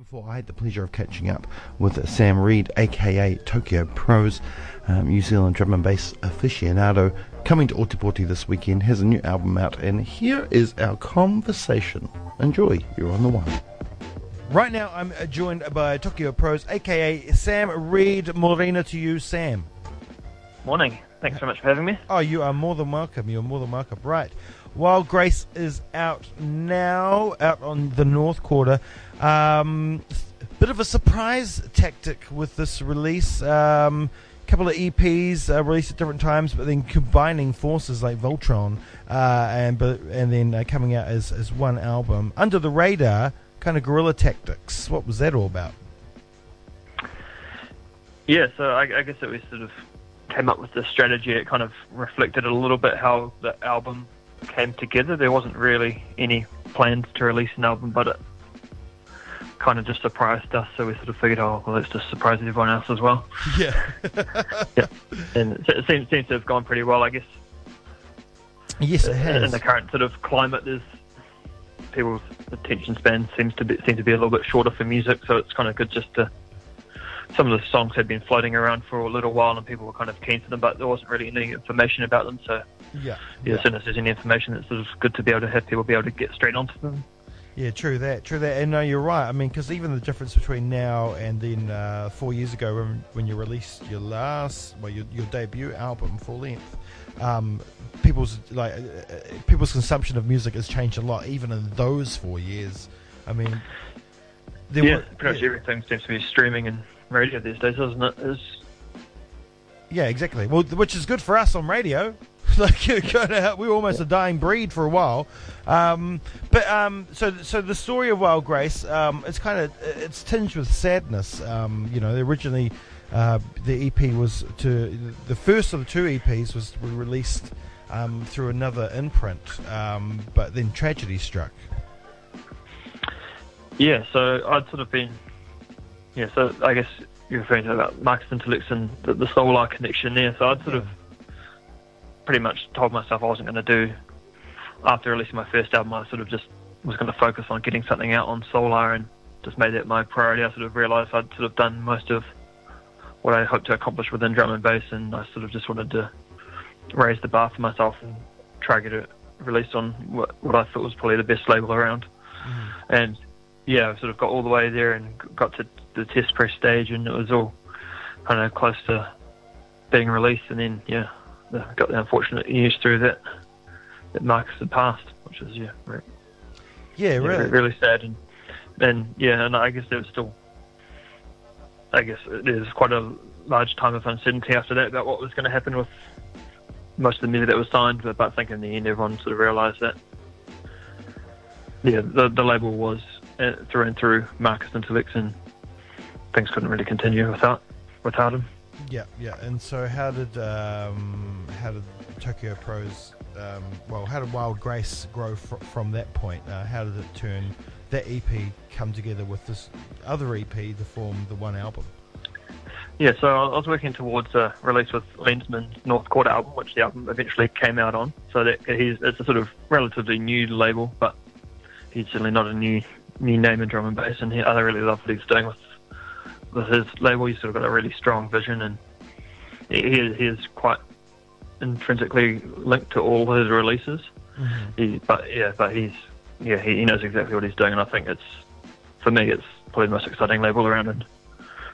before, I had the pleasure of catching up with Sam Reid, aka Tokyo Prose, um, New Zealand drum and bass aficionado, coming to Otepoti this weekend, has a new album out, and here is our conversation. Enjoy, you're on the one. Right now, I'm uh, joined by Tokyo Prose, aka Sam Reid. Morena to you, Sam. Morning. Thanks so much for having me. Oh, you are more than welcome. You're more than welcome. Right. Wild Grace is out now, out on the North Quarter. Um, bit of a surprise tactic with this release. Um, couple of EPs uh, released at different times, but then combining forces like Voltron, uh, and but and then uh, coming out as as one album under the radar, kind of guerrilla tactics. What was that all about? Yeah, so I, I guess it was sort of came up with this strategy. It kind of reflected a little bit how the album came together. There wasn't really any plans to release an album, but it kind of just surprised us. So we sort of figured, oh, well, let's just surprise everyone else as well. Yeah. yeah. And it seems, seems to have gone pretty well, I guess. Yes, it uh, has. In the current sort of climate, there's people's attention span seems to be seem to be a little bit shorter for music, so it's kind of good just to some of the songs had been floating around for a little while and people were kind of keen for them, but there wasn't really any information about them. So, yeah, yeah, as soon as there's any information, it's sort of good to be able to have people be able to get straight onto them. Yeah, true that, true that. And no, you're right. I mean, because even the difference between now and then uh, four years ago when, when you released your last, well, your, your debut album, full length, um, people's like uh, uh people's consumption of music has changed a lot, even in those four years. I mean, yeah, were, pretty much yeah. everything seems to be streaming and radio these days, isn't it? Is yeah, exactly. Well, which is good for us on radio. like we were almost a dying breed for a while. Um, but um, so so the story of Wild Grace, um, it's kind of it's tinged with sadness. Um, you know, originally uh, the EP was to the first of the two EPs was released um, through another imprint, um, but then tragedy struck. Yeah, so I'd sort of been yeah, so I guess you're referring to about Marcus Intalex and the, the Soul:r connection there. So I'd sort yeah. of pretty much told myself I wasn't going to do, after releasing my first album, I sort of just was going to focus on getting something out on Soul:r and just made that my priority. I sort of realised I'd sort of done most of what I hoped to accomplish within drum and bass, and I sort of just wanted to raise the bar for myself and try to get it released on what, what I thought was probably the best label around. Mm. And yeah, I sort of got all the way there and got to the test press stage, and it was all kind of close to being released. And then, yeah, got the unfortunate news through that that Marcus had passed, which was yeah, right. yeah, really, really sad. And and yeah, and I guess there was still, I guess there's quite a large time of uncertainty after that about what was going to happen with most of the music that was signed. But, but I think in the end, everyone sort of realised that yeah, the the label was uh, through and through Marcus Intalex and things couldn't really continue without without him. Yeah, yeah. And so, how did um, how did Tokyo Prose? Um, well, how did Wild Grace grow fr- from that point? Uh, how did it turn that EP come together with this other EP to form the one album? Yeah, so I was working towards a release with Lenzman's North Quarter album, which the album eventually came out on. So that he's it's a sort of relatively new label, but he's certainly not a new new name in drum and bass, and he, I really love what he's doing with with his label, he's sort of got a really strong vision, and he, he is quite intrinsically linked to all his releases. Mm-hmm. He, but yeah, but he's yeah he, he, knows exactly what he's doing, and I think it's for me it's probably the most exciting label around in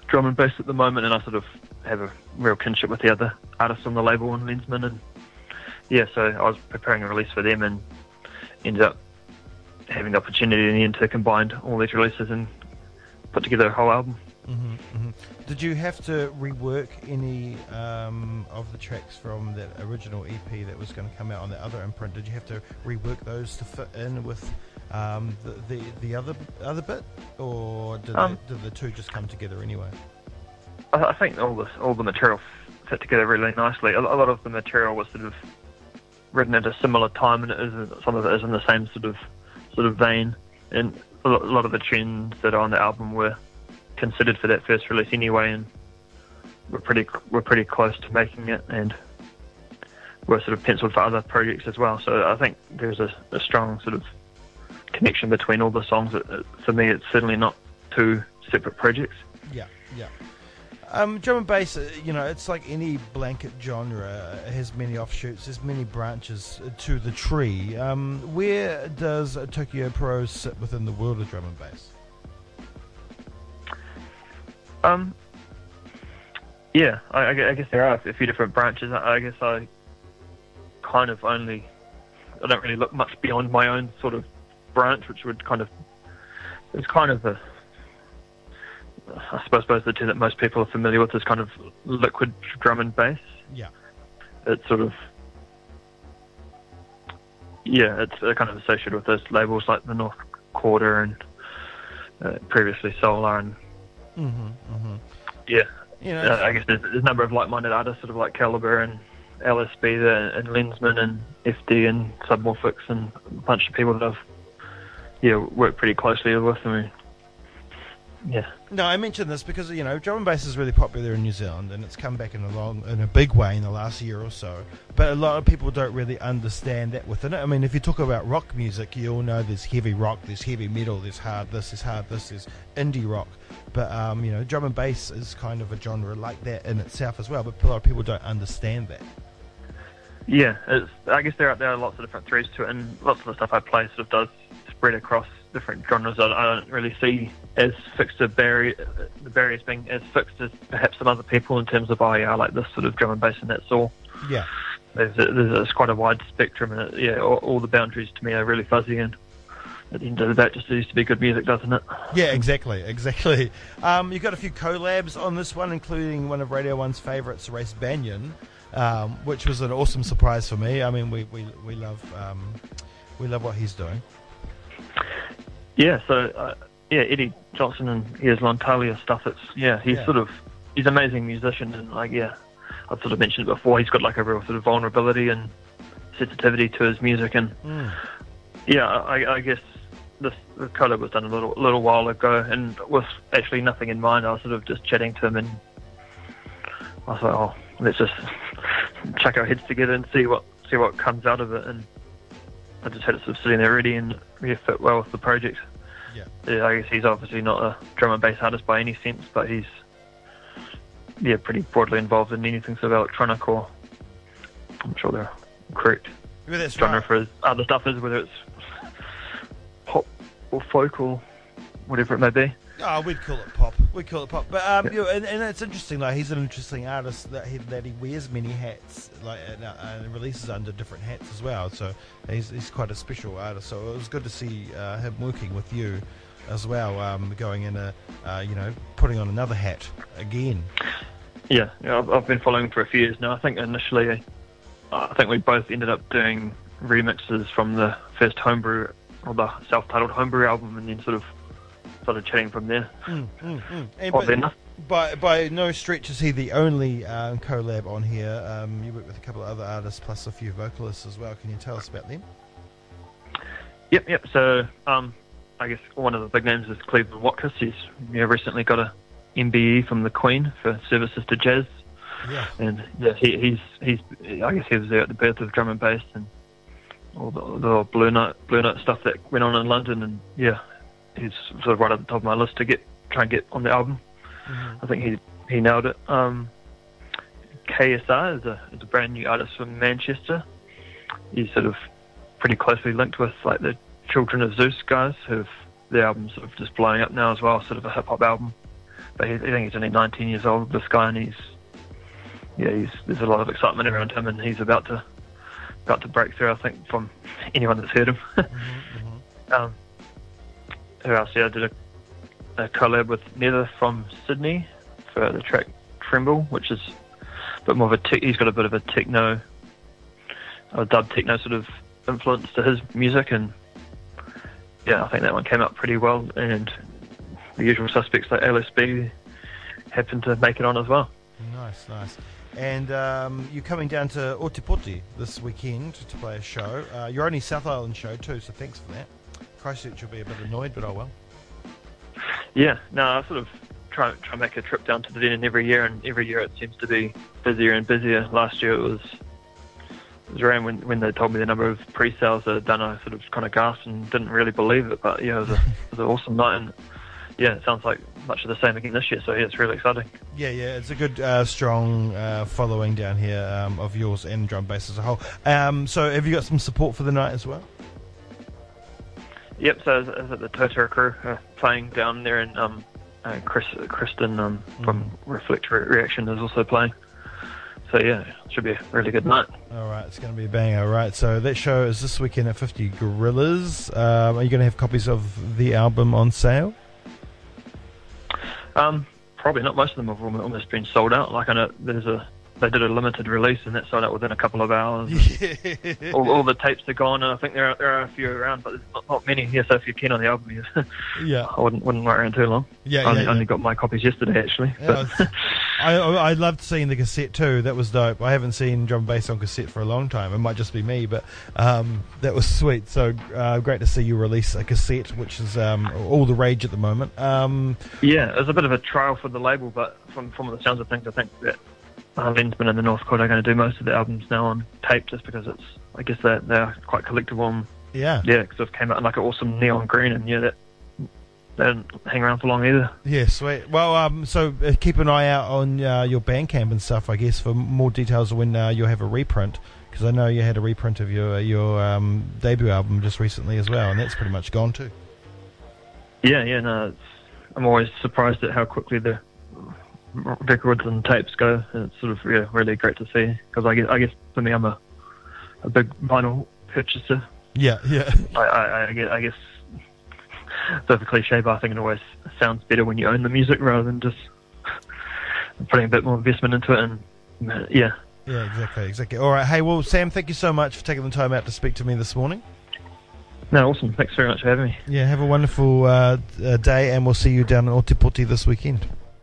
drum and bass at the moment. And I sort of have a real kinship with the other artists on the label and Lenzman, and yeah, so I was preparing a release for them, and ended up having the opportunity in the end to combine all these releases and put together a whole album. Mm-hmm, mm-hmm. Did you have to rework any um, of the tracks from that original EP that was going to come out on the other imprint? Did you have to rework those to fit in with um, the, the, the other other bit, or did, um, they, did the two just come together anyway? I think all the all the material fit together really nicely. A lot of the material was sort of written at a similar time, and it is, some of it is in the same sort of sort of vein. And a lot of the tunes that are on the album were considered for that first release anyway, and we're pretty we're pretty close to making it, and we're sort of penciled for other projects as well. So I think there's a, a strong sort of connection between all the songs. For me, it's certainly not two separate projects. Yeah, yeah. Um, drum and bass, uh, you know, it's like any blanket genre. It has many offshoots. There's many branches to the tree. Um, where does Tokyo Pro sit within the world of drum and bass? Um, yeah, I, I guess there are a few different branches. I guess I kind of only, I don't really look much beyond my own sort of branch, which would kind of, it's kind of the, I suppose both the two that most people are familiar with is kind of liquid drum and bass. Yeah. It's sort of, yeah, it's uh, kind of associated with those labels like the North Quarter and uh, previously Soul:r and Mm-hmm, mm-hmm. yeah. You know, Uh, I guess there's, there's a number of like-minded artists, sort of like Calibre and LSB there, and Lenzman and FD and Submorphics and a bunch of people that I've yeah worked pretty closely with. I mean, yeah, No, I mentioned this because you know drum and bass is really popular in New Zealand, and it's come back in a long, in a big way in the last year or so. But a lot of people don't really understand that within it. I mean, if you talk about rock music, you all know there's heavy rock, there's heavy metal, there's hard this, there's hard this, there's indie rock. But um, you know, drum and bass is kind of a genre like that in itself as well. But a lot of people don't understand that. yeah. It's, I guess there are there are lots of different threads to it, and lots of the stuff I play sort of does spread across different genres. I, I don't really see as fixed a barrier, the barriers being as fixed as perhaps some other people in terms of oh yeah, I like this sort of drum and bass, and that's all. Yeah. there's, there's, there's quite a wide spectrum, and it, yeah, all, all the boundaries to me are really fuzzy. And at the end of the day, it just needs to be good music, doesn't it? Yeah, exactly, exactly. Um, you've got a few collabs on this one, including one of Radio One's favourites, Race Banyon, um, which was an awesome surprise for me. I mean, we we, we love um, we love what he's doing. Yeah, so uh, yeah, Eddie Johnston and his Lontalius stuff. It's yeah, he's Yeah. sort of he's an amazing musician, and like yeah, I've sort of mentioned it before. He's got like a real sort of vulnerability and sensitivity to his music, and Mm. yeah, I, I guess this the collab was done a little little while ago, and with actually nothing in mind. I was sort of just chatting to him, and I was like, oh, let's just chuck our heads together and see what see what comes out of it. And I just had it sort of sitting there ready and really fit well with the project. Yeah. Yeah, I guess he's obviously not a drum and bass artist by any sense, but he's yeah pretty broadly involved in anything sort of electronic or I'm sure they're correct Well, that's genre right. for other stuff is, whether it's pop or folk or whatever it may be. Oh, we'd call it pop. We'd call it pop. But um, you know, and, and it's interesting. Like he's an interesting artist that he that he wears many hats, like and, uh, and releases under different hats as well. So he's he's quite a special artist. So it was good to see uh, him working with you as well. Um, going in a uh, you know putting on another hat again. Yeah, yeah I've, I've been following for a few years now. I think initially, uh, I think we both ended up doing remixes from the first homebrew or the self-titled homebrew album, and then sort of started chatting from there. Mm, mm, mm. But- By by no stretch is he the only um, collab on here. Um, you work with a couple of other artists plus a few vocalists as well. Can you tell us about them? Yep, yep. So, um, I guess one of the big names is Cleveland Watkiss. He's you know, recently got a MBE from the Queen for services to jazz. Yeah. and yeah, he, he's he's I guess he was there at the birth of drum and bass and all the, the blue note blue note stuff that went on in London, and yeah, he's sort of right at the top of my list to get try and get on the album. Mhm. I think he he nailed it. Um, KSR is a is a brand new artist from Manchester. He's sort of pretty closely linked with like the Children of Zeus guys, who've their album's sort of just blowing up now as well, sort of a hip hop album. But he, I think he's only 19 years old, this guy, and he's yeah, he's there's a lot of excitement around him, and he's about to about to break through. I think from anyone that's heard him. Mhm, um, who else? Yeah, I did a, a collab with Nether from Sydney for the track Tremble, which is a bit more of a tech, he's got a bit of a techno, a dub techno sort of influence to his music, and yeah, I think that one came out pretty well. And the usual suspects like LSB happened to make it on as well. Nice, nice. And um, you're coming down to Otepoti this weekend to play a show. Uh, your only South Island show too, so thanks for that. Christchurch will be a bit annoyed, but oh well. Yeah, no, I sort of try try and make a trip down to the Dunedin every year, and every year it seems to be busier and busier. Last year it was it was around when when they told me the number of pre-sales that had done. I sort of kind of gasped and didn't really believe it, but yeah, it was, a, it was an awesome night, and yeah, it sounds like much of the same again this year. So yeah, it's really exciting. Yeah, yeah, it's a good, uh, strong uh, following down here um, of yours and drum bass as a whole. Um, so, have you got some support for the night as well? Yep. So, is it the Totara crew uh, playing down there, and um, uh, Chris, Kristen um, from Mm. Reflect Re- Reaction is also playing. So yeah, should be a really good night. All right, it's going to be a banger. All right, so that show is this weekend at 50 Gorillas. Um, are you going to have copies of the album on sale? Um, probably not. Most of them have almost been sold out. Like I know there's a they did a limited release and that sold out within a couple of hours. all, all the tapes are gone, and I think there are there are a few around, but there's not, not many here. So if you're keen on the album, yeah, I wouldn't wouldn't wait around too long. yeah, I yeah. only, yeah. only got my copies yesterday actually. Yeah, I I loved seeing the cassette too. That was dope. I haven't seen drum and bass on cassette for a long time. It might just be me, but um, that was sweet. So uh, great to see you release a cassette, which is um, all the rage at the moment. Um, Yeah, it was a bit of a trial for the label, but from from the sounds of things, I think that uh, Lenzman and the North Quarter are going to do most of the albums now on tape, just because it's I guess they're they're quite collectible and yeah, yeah, because it came out in like an awesome neon green, and yeah, that they didn't hang around for long either. yeah, sweet. Well, um, so uh, keep an eye out on uh, your Bandcamp and stuff, I guess, for more details of when uh, you'll have a reprint. Because I know you had a reprint of your your um, debut album just recently as well, and that's pretty much gone too. Yeah, yeah, no, it's, I'm always surprised at how quickly the records and tapes go. And it's sort of yeah, really great to see because I guess I guess for me, I'm a a big vinyl purchaser. Yeah, yeah, I, I, I guess, I guess so the cliche, but I think it always sounds better when you own the music rather than just putting a bit more investment into it. And yeah, yeah, exactly, exactly. All right, hey, well, Sam, thank you so much for taking the time out to speak to me this morning. no, awesome. Thanks very much for having me. Yeah, have a wonderful uh, uh, day, and we'll see you down in Otepoti this weekend.